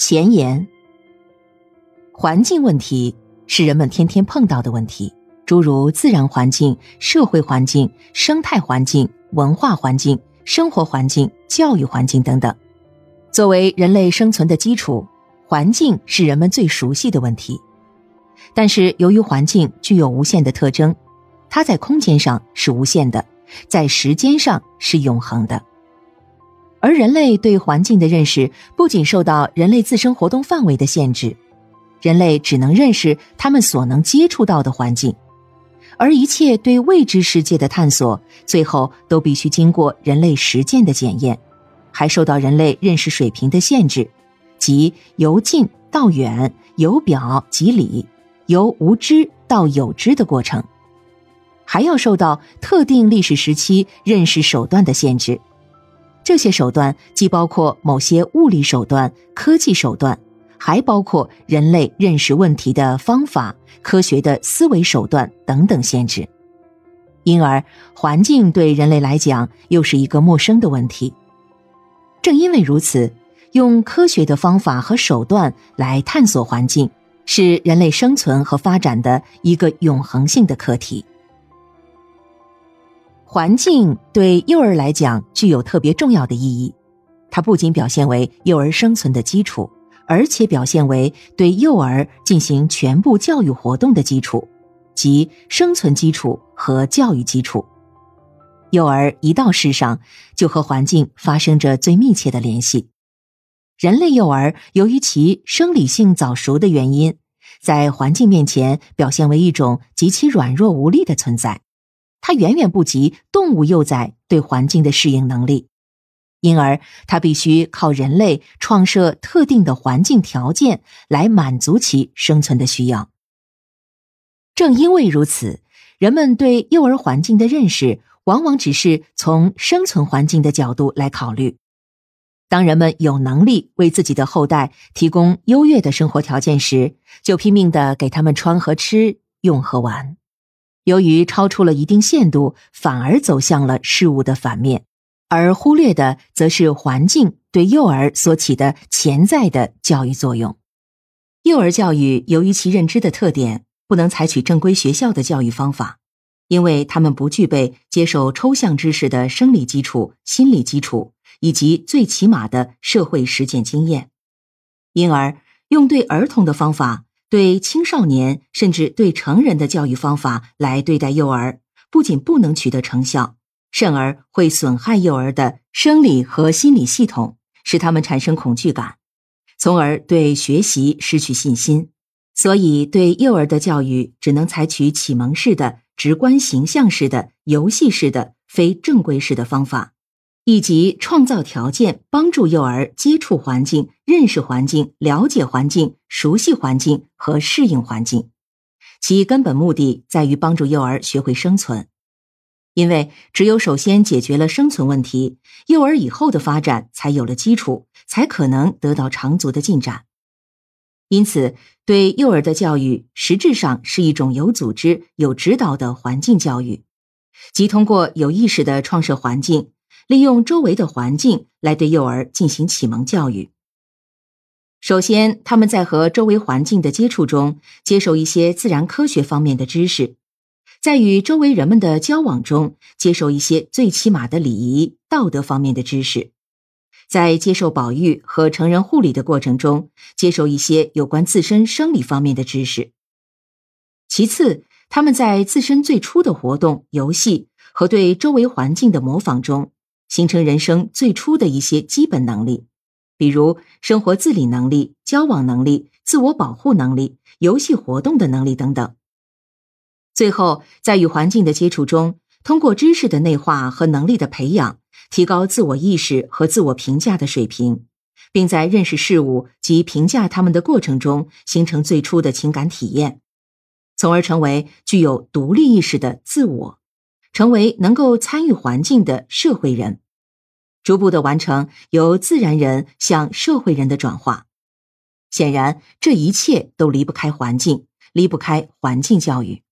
前言：环境问题是人们天天碰到的问题，诸如自然环境、社会环境、生态环境、文化环境、生活环境、教育环境等等。作为人类生存的基础，环境是人们最熟悉的问题。但是，由于环境具有无限的特征，它在空间上是无限的，在时间上是永恒的。而人类对环境的认识不仅受到人类自身活动范围的限制，人类只能认识他们所能接触到的环境，而一切对未知世界的探索，最后都必须经过人类实践的检验，还受到人类认识水平的限制，即由近到远，由表及里，由无知到有知的过程，还要受到特定历史时期认识手段的限制。这些手段既包括某些物理手段、科技手段，还包括人类认识问题的方法、科学的思维手段等等限制。因而，环境对人类来讲又是一个陌生的问题。正因为如此，用科学的方法和手段来探索环境，是人类生存和发展的一个永恒性的课题。环境对幼儿来讲具有特别重要的意义，它不仅表现为幼儿生存的基础，而且表现为对幼儿进行全部教育活动的基础，即生存基础和教育基础。幼儿一到世上，就和环境发生着最密切的联系。人类幼儿由于其生理性早熟的原因，在环境面前表现为一种极其软弱无力的存在。它远远不及动物幼崽对环境的适应能力，因而它必须靠人类创设特定的环境条件来满足其生存的需要。正因为如此，人们对幼儿环境的认识往往只是从生存环境的角度来考虑。当人们有能力为自己的后代提供优越的生活条件时，就拼命的给他们穿和吃、用和玩。由于超出了一定限度，反而走向了事物的反面，而忽略的则是环境对幼儿所起的潜在的教育作用。幼儿教育由于其认知的特点，不能采取正规学校的教育方法，因为他们不具备接受抽象知识的生理基础、心理基础以及最起码的社会实践经验，因而用对儿童的方法。对青少年甚至对成人的教育方法来对待幼儿，不仅不能取得成效，甚而会损害幼儿的生理和心理系统，使他们产生恐惧感，从而对学习失去信心。所以，对幼儿的教育只能采取启蒙式的、直观形象式的、游戏式的、非正规式的方法。以及创造条件，帮助幼儿接触环境、认识环境、了解环境、熟悉环境和适应环境。其根本目的在于帮助幼儿学会生存，因为只有首先解决了生存问题，幼儿以后的发展才有了基础，才可能得到长足的进展。因此，对幼儿的教育实质上是一种有组织、有指导的环境教育，即通过有意识的创设环境。利用周围的环境来对幼儿进行启蒙教育。首先，他们在和周围环境的接触中，接受一些自然科学方面的知识；在与周围人们的交往中，接受一些最起码的礼仪、道德方面的知识；在接受保育和成人护理的过程中，接受一些有关自身生理方面的知识。其次，他们在自身最初的活动、游戏和对周围环境的模仿中。形成人生最初的一些基本能力，比如生活自理能力、交往能力、自我保护能力、游戏活动的能力等等。最后，在与环境的接触中，通过知识的内化和能力的培养，提高自我意识和自我评价的水平，并在认识事物及评价他们的过程中，形成最初的情感体验，从而成为具有独立意识的自我。成为能够参与环境的社会人，逐步的完成由自然人向社会人的转化。显然，这一切都离不开环境，离不开环境教育。